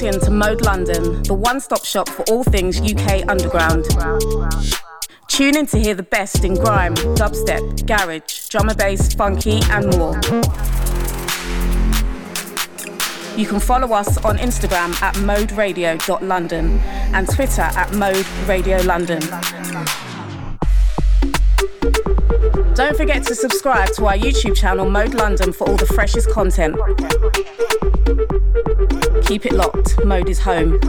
locked in to Mode London, the one stop shop for all things UK underground. Tune in to hear the best in grime, dubstep, garage, drum and bass, funky, and more. You can follow us on Instagram at moderadio.london and Twitter at Mode Radio London. Don't forget to subscribe to our YouTube channel Mode London for all the freshest content. Keep it locked, Mode is home.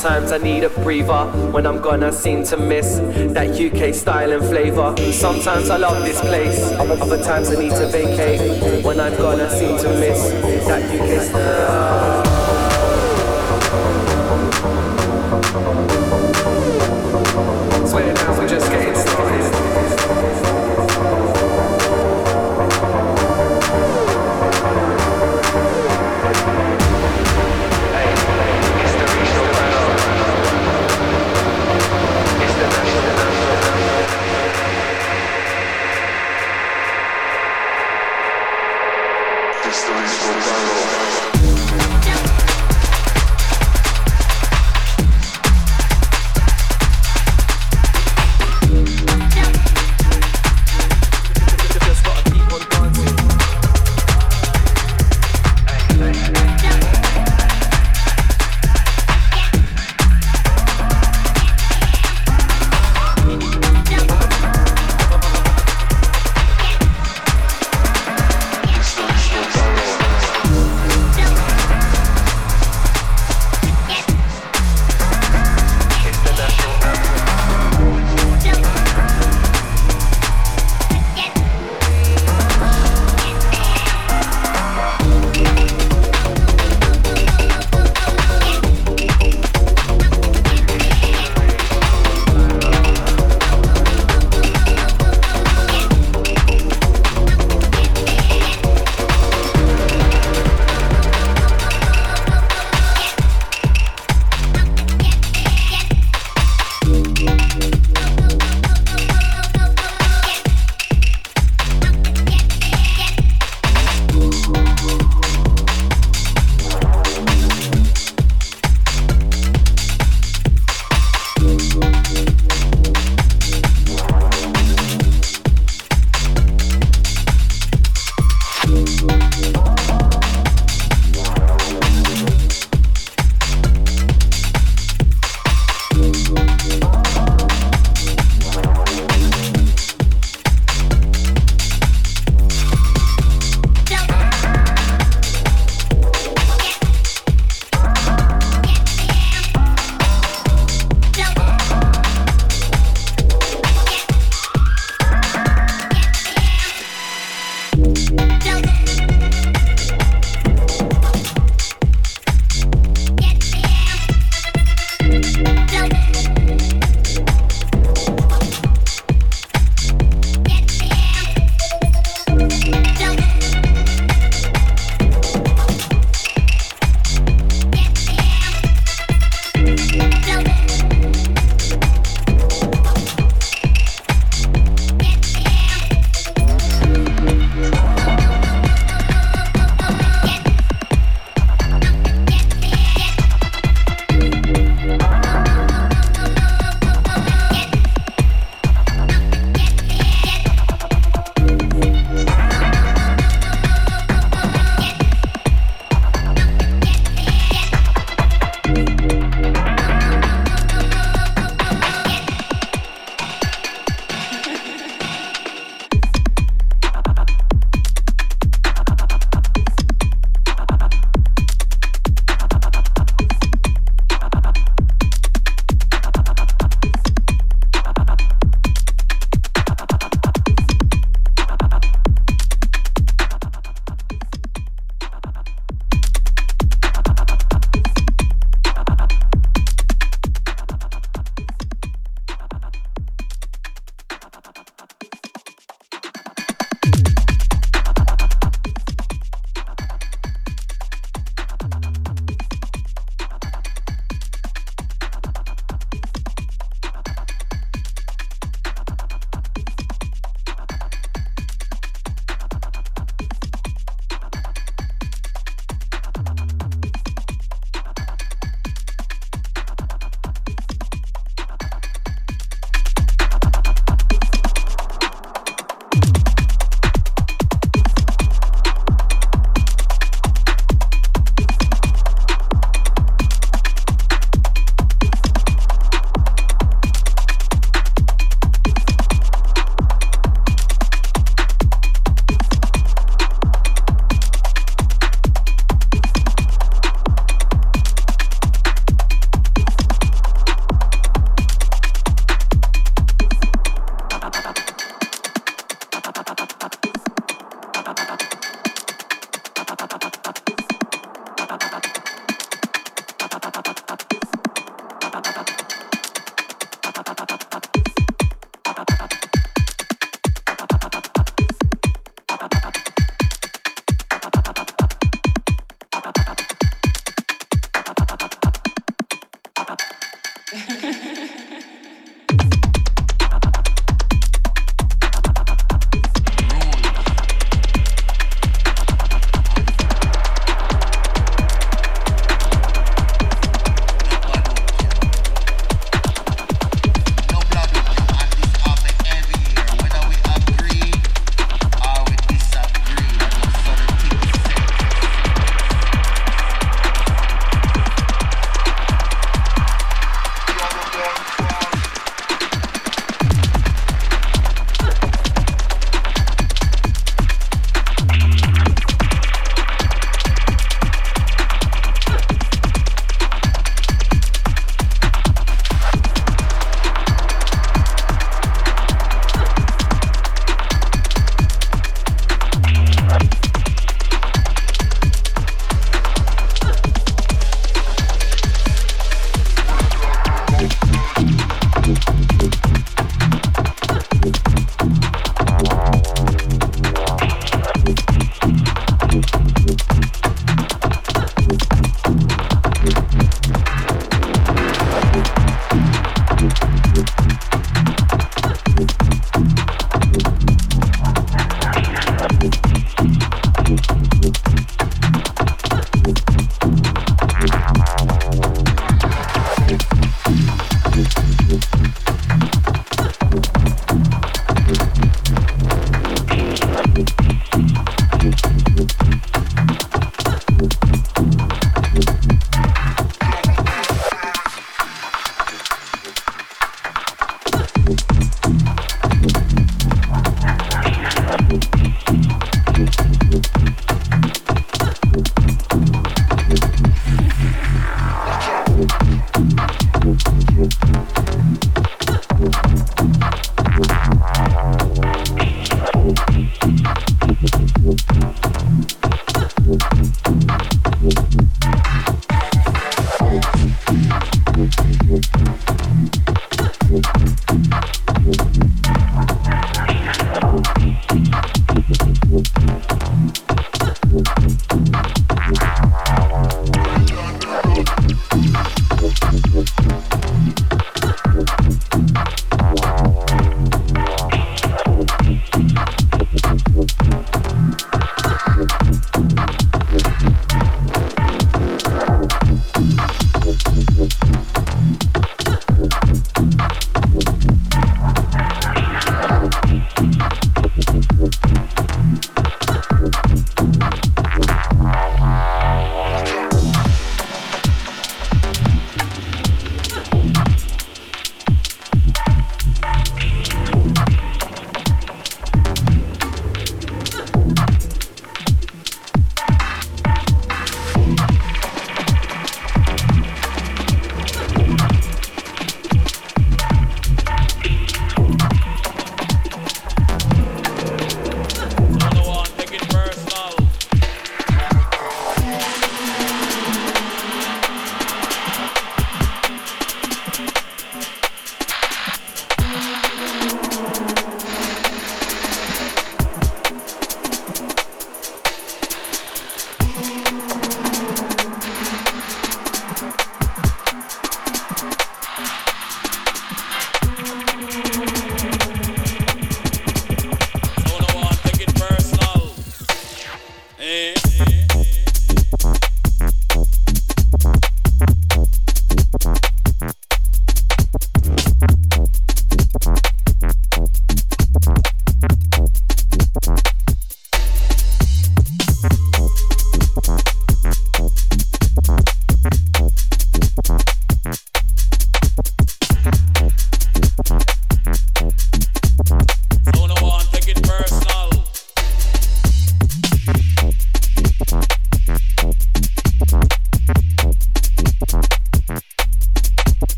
Times I need a breather. When I'm gone, I seem to miss that UK style and flavor. Sometimes I love this place, other times I need to vacate. When I'm gone, I seem to miss that UK style.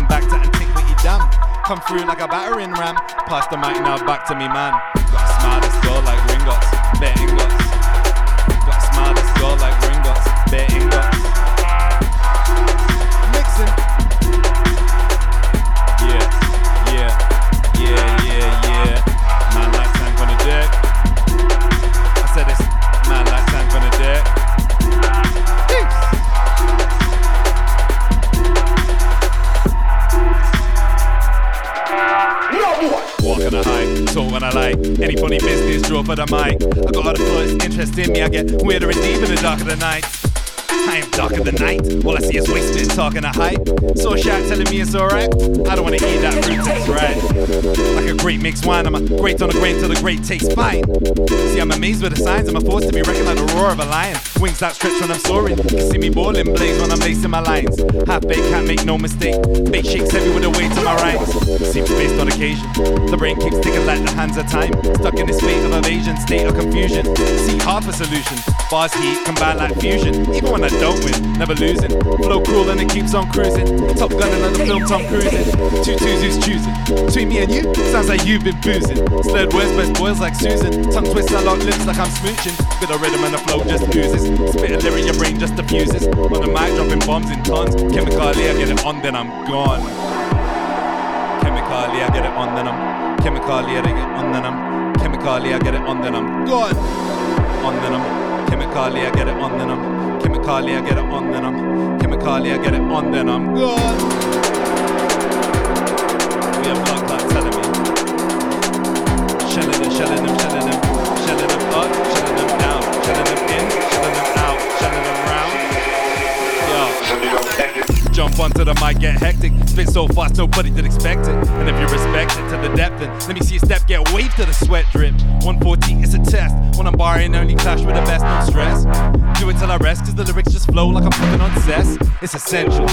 man back to and think what he done. Come through like a battering ram. Pass the mic now back to me, man. Got a smile girl like Gringotts, bare ingots. Got a smile girl like Gringotts, bare ingots. Mixing. High, talk on a lie. Any funny business, draw for the mic. I got other thoughts, interest in me. I get weirder and deeper in the dark of the night. I am darker than night. All I see is wasted talking a hype. A shout telling me it's alright. I don't wanna eat that fruit taste right. Like a great mixed wine, I'm a great on a grain till the great tastes fine. See, I'm amazed with the signs. I'm a force to be reckoned like the roar of a lion. Wings outstretched when I'm soaring. You see me balling, blaze when I'm lacing my lines. Half baked, can't make no mistake. Bait shakes heavy with the weight of my rhymes. Seems based on occasion. The brain keeps ticking like the hands of time. Stuck in this state of evasion, state of confusion. See half a solution. Bars heat combine like fusion. Even when I don't win, never losing. Flow cool and it keeps on cruising. Top gun another film, Tom cruising. Two twos who's choosing. Between me and you, sounds like you've been boozing. Slurred words, best boys like Susan. Tongue twists, I lock lips like I'm smooching. Bit of rhythm and the flow just oozes. Spit a lyric, your brain just diffuses. On the mic, dropping bombs in tons. Chemically, I get it on, then I'm gone. Chemically, I get it on, then I'm. Chemically, I get it on, then I'm. Chemically, I get it on, then I'm gone. On, then I'm. Chemically, I get it on, then I'm. Chemically, I get it on, then I'm. Chemically, I get it on, then I'm gone. We have blood clots telling me. Shelling them, shelling onto the mic, get hectic. Spit so fast, nobody did expect it. And if you respect it to the depth, then let me see a step get waved to the sweat drip. 140 is a test. When I'm barring, only clash with the best, no stress. Do it till I rest, cause the lyrics just flow like I'm fucking on zest. It's essential.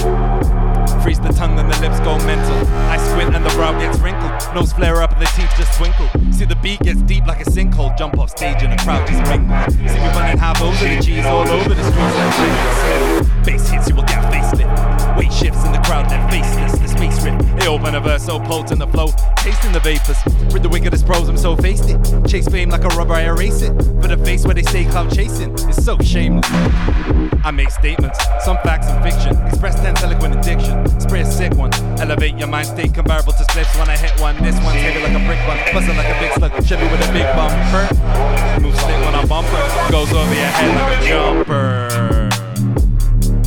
Freeze the tongue and the lips go mental. I squint and the brow gets wrinkled. Nose flare up and the teeth just twinkle. See the beat gets deep like a sinkhole. Jump off stage and the crowd just mingle. See me running half over the cheese all over the streets. Bass hits, you will get facelift. Weight shifts in the crowd, they're faceless. Space rip. They open a verse so potent the flow. Tasting the vapors. With the wickedest pros, I'm so faced it. Chase fame like a rubber, I erase it. For the face where they say cloud chasing. It's so shameless. I make statements, some facts and fiction. Express tense, eloquent addiction. Spray a sick one. Elevate your mind state comparable to slips when I hit one. This one's heavy like a brick one. Bustin' like a big slug. Chevy with a big bumper. Move slick when I bumper. Goes over your head like a jumper.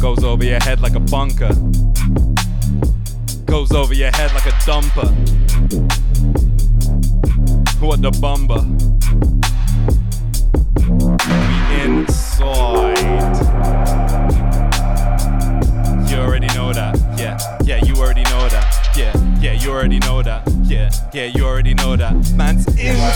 Goes over your head like a bunker. Goes over your head like a dumper. What the bumper? We inside. You already know that. Yeah, yeah, you already know that. Yeah, yeah, you already know that. Yeah, yeah, you already know that. Man's inside.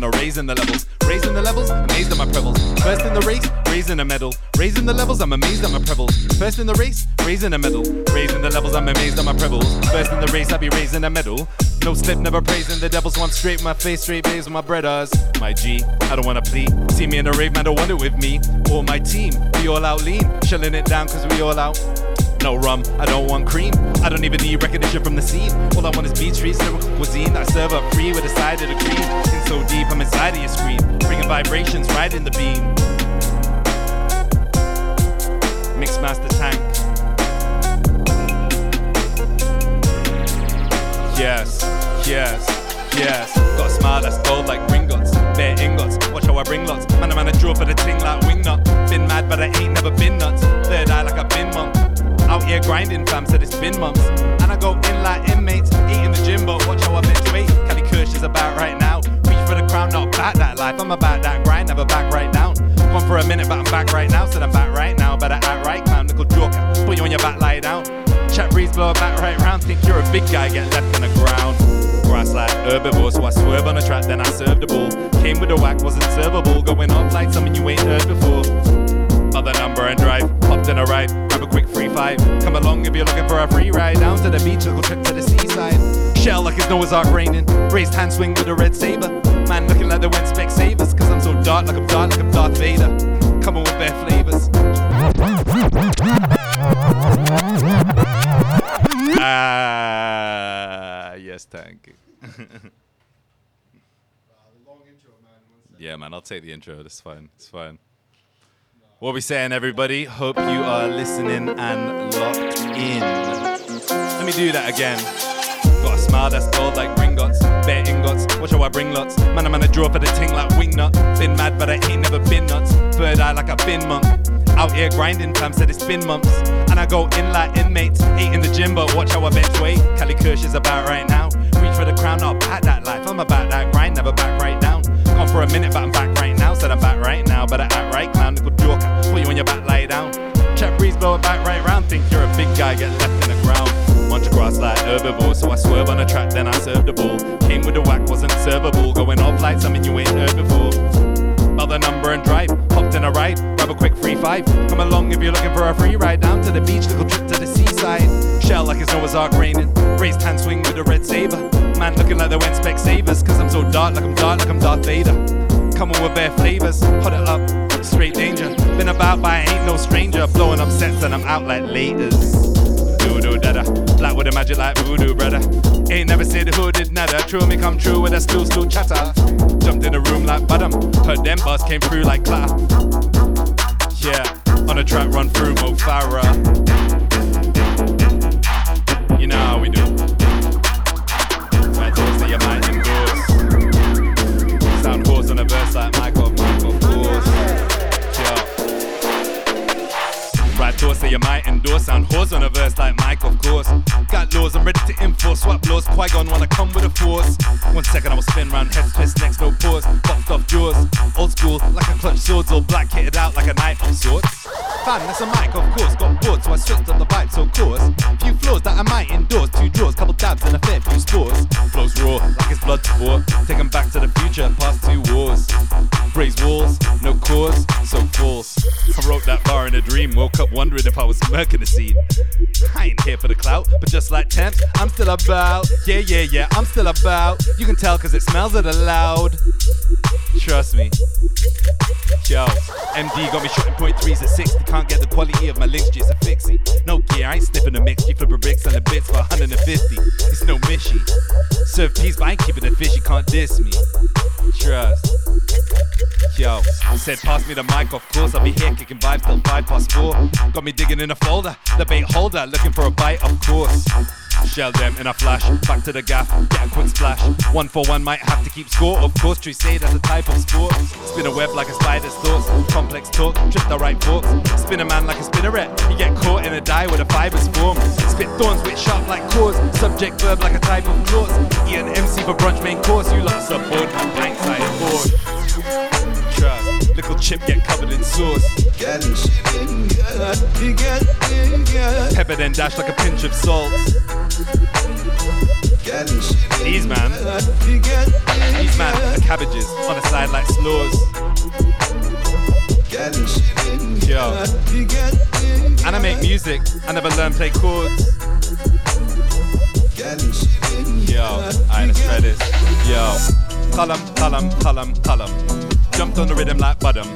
Man, or raising the levels. Raising the levels, amazed at my prevels. First in the race, raising a medal. Raising the levels, I'm amazed at my prevels. First in the race, raising a medal. Raising the levels, I'm amazed at my prevels. First in the race, I be raising a medal. No slip, never praising the devil, so I'm straight my face, straight bays with my brothers. My G, I don't wanna plead. See me in a rave, man, don't want it with me. Or my team, we all out lean. Shelling it down, cause we all out. No rum, I don't want cream. I don't even need recognition from the scene. All I want is beat streets, lyrical cuisine. I serve up free with a side of the green. In so deep, I'm inside of your screen. Bringing vibrations right in the beam. Mixmaster Tank. Yes, yes, yes. Got a smile that's gold like Gringotts. Bare ingots, watch how I bring lots. Man, I'm on a draw for the ting like wingnut. Been mad, but I ain't never been nuts. Third eye like I've been monk. Out here grinding, fam, said it's been months. And I go in like inmates, eating the gym, but watch how I weight. Kelly Kirsch is about right now. Reach for the crown, not about that life. I'm about that grind, never back right down. Gone for a minute, but I'm back right now. Said I'm back right now, better act right, clown, nickel joker. Put you on your back, lie down. Chat breeze, blow back right round. Think you're a big guy, get left on the ground. Grass like herbivore, so I swerve on the track, then I serve the ball. Came with a whack, wasn't servable. Going off like something you ain't heard before. Other number and drive, hopped in a ride, five. Come along if you're looking for a free ride. Down to the beach, little trip to the seaside. Shell like it's Noah's Ark raining. Raised hand swing with a red saber. Man looking like the wind Specsavers. Cause I'm so dark, like I'm dark, like I'm Darth Vader. Coming with bare flavors. Ah, yes, thank you. yeah, man, I'll take the intro. That's fine. It's fine. What we saying, everybody? Hope you are listening and locked in. Let me do that again. Got a smile that's gold like Gringotts. Bare ingots, watch how I bring lots. Man, I'm on a draw for the ting like wingnut. Been mad, but I ain't never been nuts. Third eye like I've been monk. Out here grinding, fam said it's been months. And I go in like inmates, eat in the gym, but watch how I bench weight. Cali Kirsch is about right now. Reach for the crown, not about that life. I'm about that grind, never back right down. Gone for a minute, but I'm back right now. Said I'm back right now, better act right, clown, nickel joker. Put you on your back, lie down. Chat breeze, blow it back right round. Think you're a big guy, get left in the ground. Munch grass like herbivore, so I swerve on the track, then I serve the ball. Came with the whack, wasn't servable. Going off like something you ain't heard before. The number and drive, hopped in a ride, grab a quick free five. Come along if you're looking for a free ride down to the beach, little trip to the seaside. Shell like it's Noah's Ark raining, raised hand swing with a red saber. Man looking like the wind Specsavers, cause I'm so dark, like I'm dark, like I'm Darth Vader. Come on with bare flavors, hot it up, straight danger. Been about, I ain't no stranger. Blowing up sets and I'm out like laters. Do do dada, black with a magic like voodoo, brother. Ain't never said who did nada. True me come true with a still still chatter. Jumped in the room like bottom, heard them bars came through like clatter. Yeah, on a track run through Mo Farah. You know how we do. Right doors that you might endorse. Sound horse on a verse like Michael Doors that you might endorse. Sound horse on a verse like Mike, of course. Got laws, I'm ready to enforce. Swap laws, Qui Gon wanna come with a force. One second, I will spin round, head twist, next no pause. Boxed off jaws, old school, like a clutch swords, all black kitted out like a knife of sorts. Fam, that's a mic, of course. Got bored, so I switched up the bite, so course. Few floors that I might endorse. Two draws, couple dabs, and a fair few scores. Flows raw, like it's blood sport. Take 'em back to the future, past two wars. Raise walls, no cause, so false. I wrote that bar in a dream, woke up wondering if I was murking the scene. I ain't here for the clout, but just like temps, I'm still about. Yeah, yeah, yeah, I'm still about. You can tell cause it smells of the loud. Trust me. Yo, MD got me shooting point threes at 60. Can't get the quality of my links, just a fixie. No gear, I ain't sniffing a mix. You flip a brick, selling bits for 150. It's no mishy. Serve peas, but I ain't keeping it fishy. Can't diss me. Trust. Yo, said pass me the mic, of course. I'll be here kicking vibes till five past four. Got me digging in a folder, the bait holder, looking for a bite, of course. Shell them in a flash, back to the gaff, get a quick splash. One for one might have to keep score, of course. Say that's a type of sport. Spin a web like a spider's thoughts, complex talk, trip the right forks. Spin a man like a spinneret, you get caught in a die where the fibers form. Spit thorns with sharp like cores, subject verb like a type of clause. Eat an MC for brunch main course, you lot subboard, blank side board. Trust. Little chip get covered in sauce. Pepper then dash like a pinch of salt. These man, these man are cabbages on the side like slaws. Yo, and I make music. I never learn play chords. Yo, alright, let's this. Yo, column, column, column, column. Jumped on the rhythm like Budum.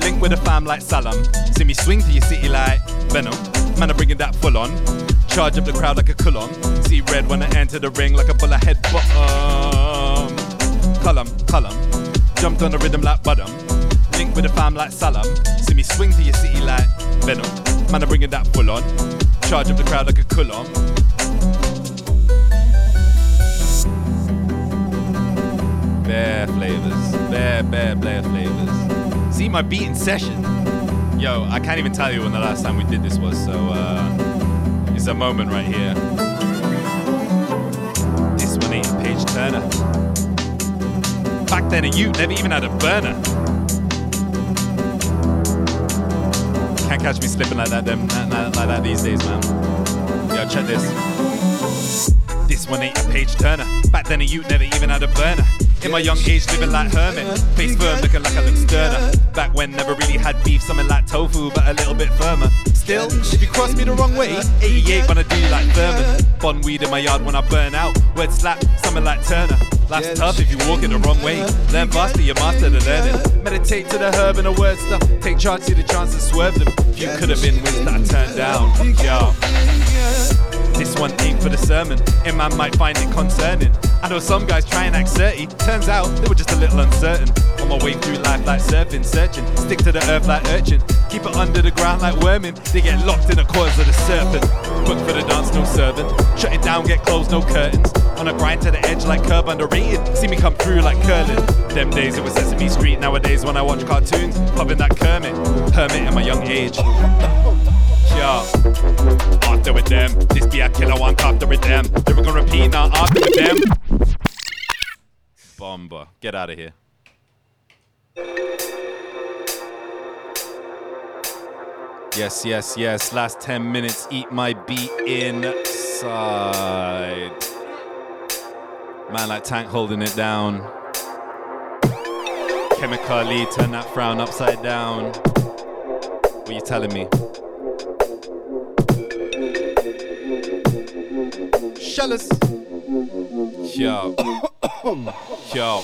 Link with the fam like Salam. See me swing to your city like Venom. Man, I'm bringing that full on. Charge up the crowd like a Coulomb. See red when I enter the ring like a bullet head bottom. Column, column. Jumped on the rhythm like Budum. Link with the fam like Salam. See me swing to your city like Venom. Man, I'm bringing that full on. Charge up the crowd like a Coulomb. Bare flavors. Bare, bare, bare flavors. See my beat in session. Yo, I can't even tell you when the last time we did this was, so uh, it's a moment right here. This one ain't a Page Turner. Back then, a Ute never even had a burner. Can't catch me slipping like that, them, like that, these days, man. Yo, check this. This one ain't a page turner. Back then a Ute never even had a burner. In my young age, living like hermit. Face firm, looking like I look sterner. Back when never really had beef, something like tofu, but a little bit firmer. Still, if you cross me the wrong way, 88 when I do like Thurman. Bond weed in my yard when I burn out. Word slap, something like Turner. Life's tough if you walk it the wrong way. Learn faster, you master the learning. Meditate to the herb and the word stuff. Take charge, see the chance to swerve them. You could have been wins that I turned down. Yo. This one ain't for the sermon. A man might find it concerning. I know some guys try and act certain. Turns out they were just a little uncertain. On my way through life like surfing, searching. Stick to the earth like urchin. Keep it under the ground like worming. They get locked in the coils of the serpent. Book for the dance, no servant. Shut it down, get closed, no curtains. On a grind to the edge like curb underrated. See me come through like curling. Them days it was Sesame Street. Nowadays when I watch cartoons, popping that Kermit. Hermit in my young age. Yeah. After with them, this be a killer one after with them. Were gonna repeat now after with them. Bomber, get out of here. Yes, yes, yes. Last 10 minutes, eat my beat inside. Man like Tank holding it down. Chemically turn that frown upside down. What are you telling me? Jealous. Yo. Yo.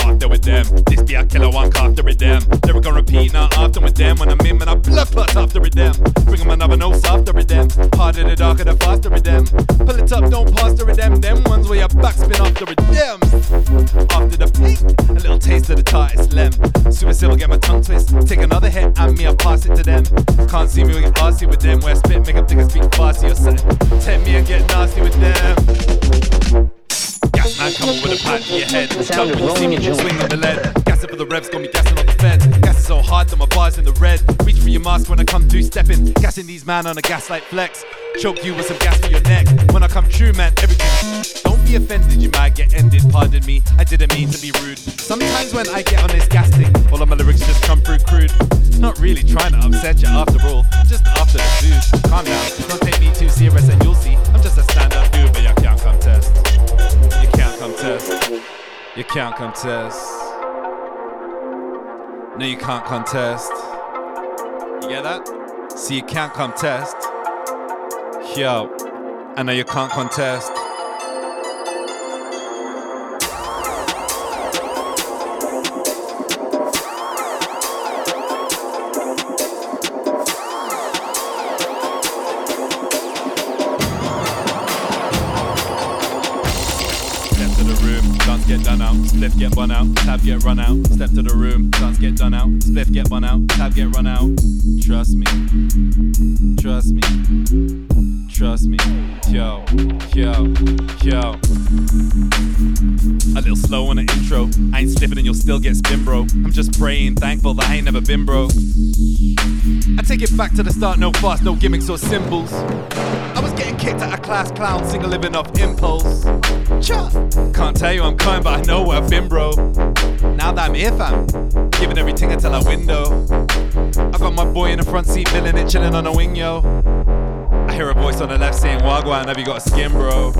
After with them. This be a killer one after with them. Never gonna repeat now after with them. When I'm in, when I blood clot after with them. Bring 'em another no softer with them. Harder the darker the faster with them. Pull it up, don't pass to with them. Them ones where your backspin after with them. After the pink, a little taste of the tartest lem. Super civil, get my tongue twist. Take another hit and me, I pass it to them. Can't see me, we get arsy with them. Where spit, make up niggas speak farsi or something. Tempt me and get nasty with them. Gas man coming with a pipe to your head. Jump when you see me swinging the lead. Gas it for the revs, got me gassing on the feds. Gas is so hard that my bars in the red. Reach for your mask when I come through stepping. Gassing these man on a gaslight flex. Choke you with some gas for your neck. When I come true, man, everything. Don't be offended, you might get ended. Pardon me, I didn't mean to be rude. Sometimes when I get on this gas thing, all of my lyrics just come through crude. Not really trying to upset you after all. Just after the food. Calm down, don't take me too serious and you'll see. I'm just a stand up contest. You can't contest. No, you can't contest. You get that? See, you can't contest. Yo, I know you can't contest. Spliff get run out, tab get run out. Step to the room, dance get done out, spliff get run out, tab get run out. Trust me, trust me, Trust me. Yo, yo, yo. A little slow on the intro. I ain't slipping and you'll still get spin, bro. I'm just praying, thankful that I ain't never been, bro. I take it back to the start, no fuss, no gimmicks or symbols. I was getting kicked out of class clown, single living off impulse. Cha! Can't tell you I'm kind, but I know where I've been, bro. Now that I'm here, fam, giving everything until I window. I got my boy in the front seat, feeling it, chilling on a wing, yo. I hear a voice on the left saying, Wagwan, have you got a skin, bro?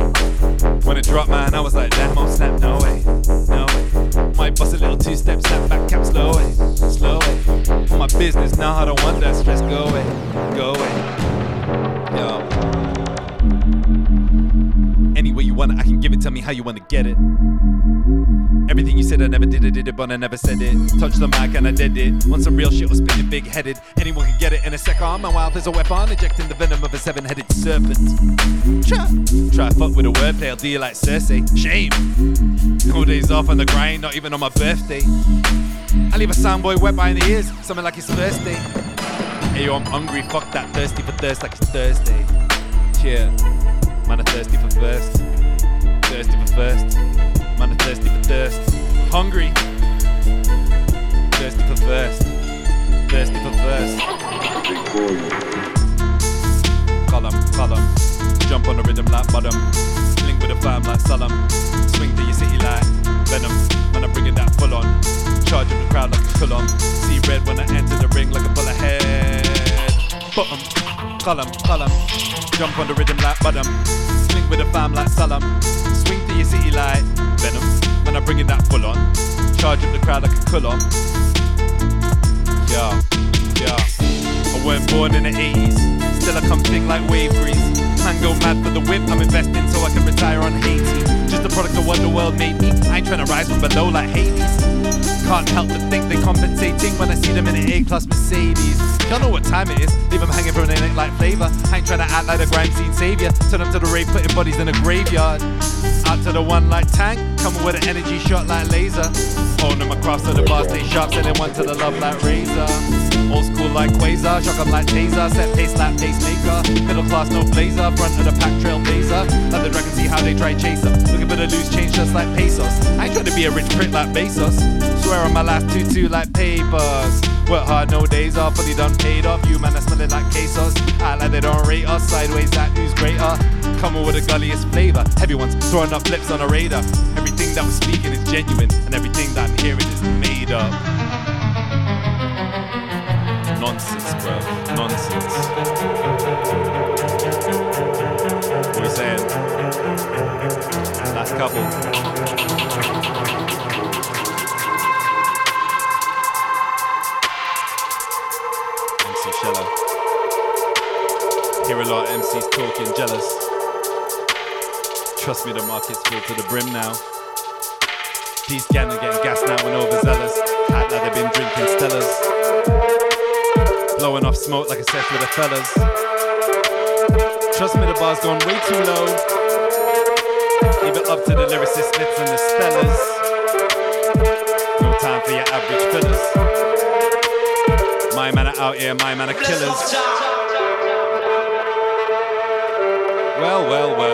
When it dropped, man, I was like, damn, oh snap, no way, no way. Might bust a little two step, snap back, cap, slow way, slow way. My business, now I don't want that stress, go away, go away. Yo. Any way you want it, I can give it, tell me how you want to get it. Everything you said, I never did it, did it, but I never said it. Touch the mic and I did it. Want some real shit or spit it big headed. Anyone can get it in a second. My mouth is a weapon, ejecting the venom of a seven headed serpent. Try, try fuck with a wordplay, I'll do you like Cersei. Shame. No days off on the grind, not even on my birthday. I leave a soundboy wet behind the ears, something like it's Thursday. Hey yo, I'm hungry, fuck that, thirsty for thirst like it's Thursday. Yeah, man, I'm thirsty for first. Thirsty for first. Man, I'm thirsty for thirst. Hungry. Thirsty for first. Thirsty for first. Column, column. Jump on the rhythm like bottom. Link with a fam like Salam. Swing to your city like Venom. Man, I'm bringing that full on. Charging the crowd like a Coulomb. See red when I enter the ring like a bullet head. Bottom, column, column. Jump on the rhythm like bottom. Swing with a fam like Salam. Swing to your city like Venom. Man, I'm bringing that full on. Charging the crowd like a Coulomb. Yeah, yeah. I weren't born in the 80s. Still I come thick like wave breeze. Man go mad for the whip, I'm investing so I can retire on Haiti. Just a product of what the world made me. I ain't trying to rise from below like Hades. Can't help but think they're compensating when I see them in an A-class Mercedes. Y'all know what time it is. Leave them hanging from the neck like flavor. I ain't trying to act like a grime scene savior. Turn up to the rave, putting bodies in a graveyard. Out to the one like tank, coming with an energy shot like laser. Own them across to the bar, stay sharp, sending one to the love like razor. Old school like Quasar, shock 'em like taser, set pace like pacemaker. Middle class, no blazer, front of the pack trail blazer. Let the dragon see how they try chase up. Looking for the loose change just like pesos. I ain't trying to be a rich prick like Bezos. Swear on my last two two like papers. Work hard, no days off, fully done paid off. You man are smelling like quesos. I like they don't rate us. Sideways, that who's greater. Coming with the gulliest flavor. Heavy ones throwing up flips on a radar. Everything that we're speaking is genuine, and everything that I'm hearing is made up. Nonsense, bro. Nonsense. What are you saying? Last couple. Hear a lot of MCs talking jealous. Trust me, the market's full to the brim now. These gang are getting gassed now and overzealous. Act like they've been drinking Stellas. Blowing off smoke like a sesh with the fellas. Trust me, the bar's gone way too low. Leave it up to the lyricist Smiths and the Stellas. No time for your average fillers. My man are out here, my man are killers. Well, well, well.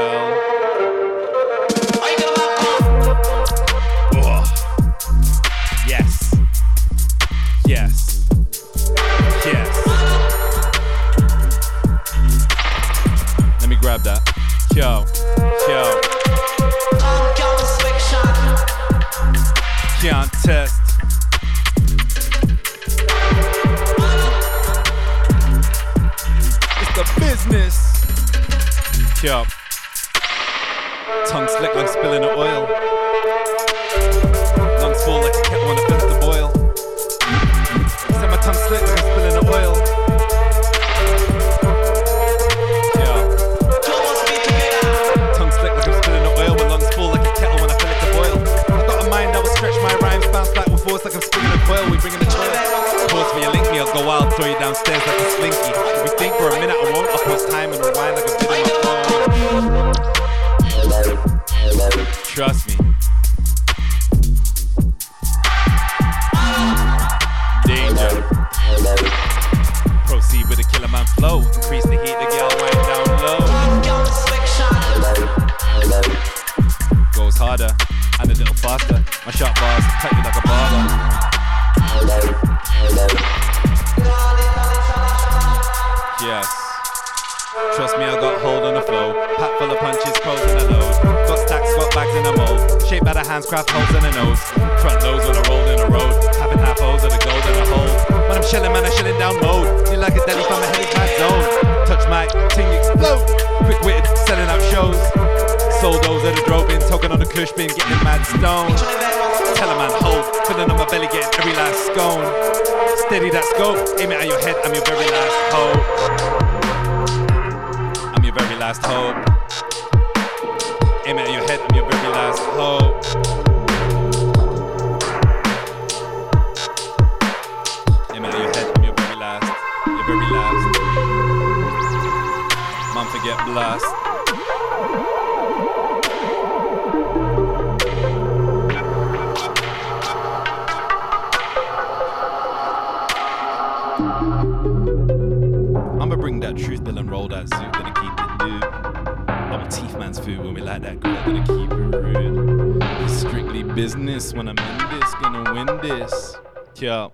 When I'm in this, gonna win this. Yeah.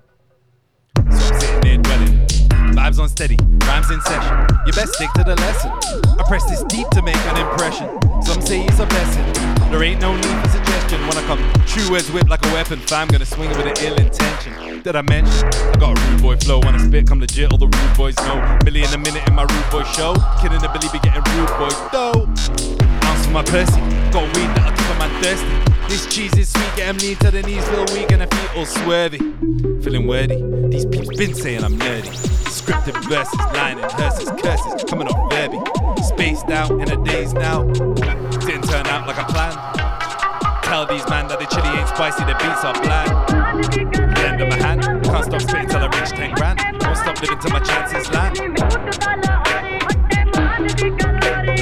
So I'm sitting there dwelling. Vibes on steady, rhymes in session. You best stick to the lesson. I press this deep to make an impression. Some say it's a blessing. There ain't no need for suggestion when I come true words whip like a weapon. Fam gonna swing it with an ill intention. Did I mention? I got a rude boy flow when I spit, come legit. All the rude boys know. Million a minute in my rude boy show. Kidding the Billy be getting rude boy. Ounce for my Percy. Got weed man thirsty. This cheese is sweet, him lean to the knees, feel weak and I feel all swervy. Feeling worthy. These people been saying I'm nerdy. Scripted verses, lying in hearses, curses, coming off verby. Spaced out in a daze now. Didn't turn out like I planned. Tell these man that the chili ain't spicy, the beats are bland. The end of my hand, can't stop spitting till I reach 10 grand. Won't stop living till my chances land.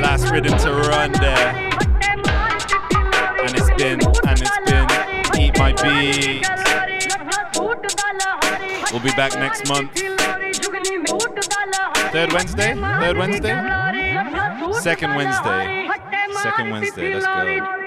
Last rhythm to run there. My beats. We'll be back next month. Third Wednesday? Third Wednesday? Second Wednesday. Second Wednesday, let's go.